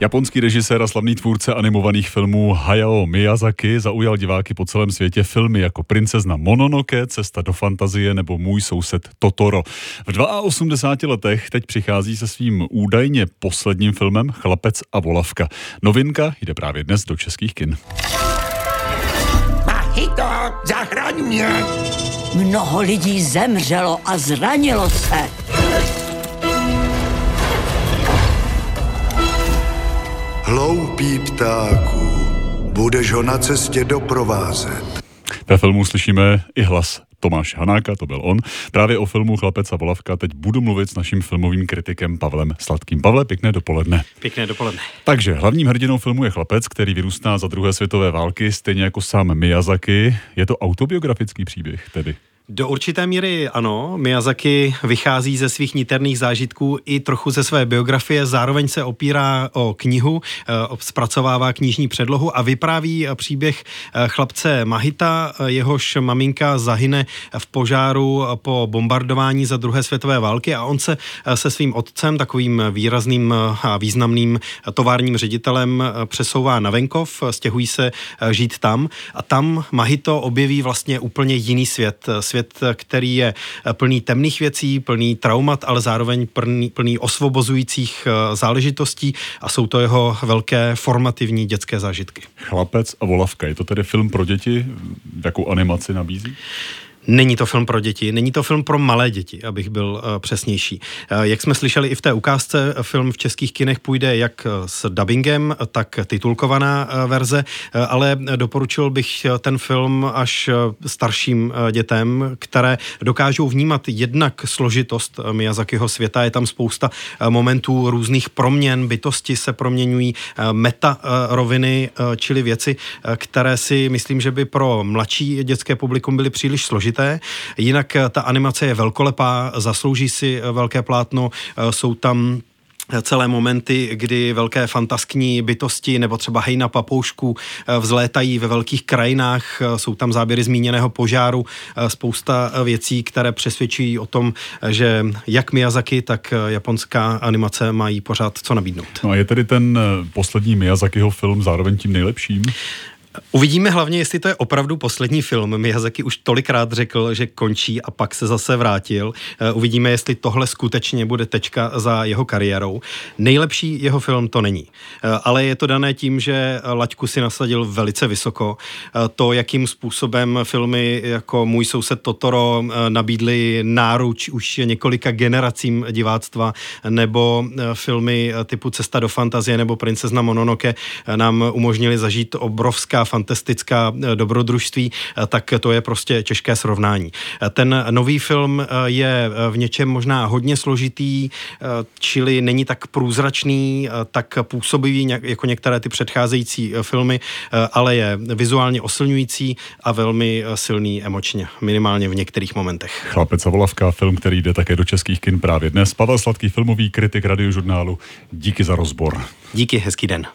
Japonský režisér a slavný tvůrce animovaných filmů Hayao Miyazaki zaujal diváky po celém světě filmy jako Princezna Mononoke, Cesta do fantazie nebo Můj soused Totoro. V 82 letech teď přichází se svým údajně posledním filmem Chlapec a volavka. Novinka jde právě dnes do českých kin. Mahito, zachraň mě! Mnoho lidí zemřelo a zranilo se. Hloupý ptáku, budeš ho na cestě doprovázet. Ve filmu slyšíme i hlas Tomáš Hanáka, to byl on. Právě o filmu Chlapec a volavka teď budu mluvit s naším filmovým kritikem Pavlem Sladkým. Pavle, pěkné dopoledne. Pěkné dopoledne. Takže hlavním hrdinou filmu je chlapec, který vyrůstá za druhé světové války, stejně jako sám Miyazaki. Je to autobiografický příběh tedy. Do určité míry ano, Miyazaki vychází ze svých niterných zážitků i trochu ze své biografie, zároveň se opírá o knihu, eh, zpracovává knižní předlohu a vypráví příběh eh, chlapce Mahita, jehož maminka zahyne v požáru po bombardování za druhé světové války a on se eh, se svým otcem, takovým výrazným a významným továrním ředitelem, přesouvá na venkov, stěhují se žít tam. A tam Mahito objeví vlastně úplně jiný svět, svět svět, který je plný temných věcí, plný traumat, ale zároveň plný, plný osvobozujících eh, záležitostí a jsou to jeho velké formativní dětské zážitky. Chlapec a volavka, je to tedy film pro děti? Jakou animaci nabízí? Není to film pro děti, není to film pro malé děti, abych byl uh, přesnější. Uh, jak jsme slyšeli i v té ukázce, film v českých kinech půjde jak s dubbingem, tak titulkovaná verze, ale doporučil bych ten film až starším dětem, které dokážou vnímat jednak složitost Miyazakiho světa. Je tam spousta momentů různých proměn, bytosti se proměňují, meta roviny, čili věci, které si myslím, že by pro mladší dětské publikum byly příliš složité důležité. Jinak eh, ta animace je velkolepá, zaslouží si eh, velké plátno, eh, jsou tam celé momenty, kdy velké fantaskní bytosti nebo třeba hejna papoušku vzlétají ve velkých krajinách, jsou tam záběry zmíněného požáru, spousta věcí, které přesvědčují o tom, že jak Miyazaki, tak japonská animace mají pořád co nabídnout. No a je tedy ten poslední Miyazakiho film zároveň tím nejlepším? Uvidíme hlavně, jestli to je opravdu poslední film. Miyazaki už tolikrát řekl, že končí a pak se zase vrátil. Eh, uvidíme, jestli tohle skutečně bude tečka za jeho kariérou. Nejlepší jeho film to není. Eh, ale je to dané tím, že laťku si nasadil velice vysoko. Eh, to, jakým způsobem filmy jako Můj soused Totoro nabídly náruč už několika generacím diváctva, nebo filmy typu Cesta do fantazie nebo Princezna Mononoke nám umožnili zažít obrovská fantastická eh, dobrodružství, eh, tak to je prostě těžké srovnání. Eh, ten nový film je v něčem možná hodně složitý, čili není tak průzračný, tak působivý jako některé ty předcházející filmy, ale je vizuálně oslňující a velmi silný emočně, minimálně v některých momentech. Chlapec a volavka, film, který jde také do českých kin právě dnes. Pavel Sladký, filmový kritik radiožurnálu. Díky za rozbor. Díky, hezký den.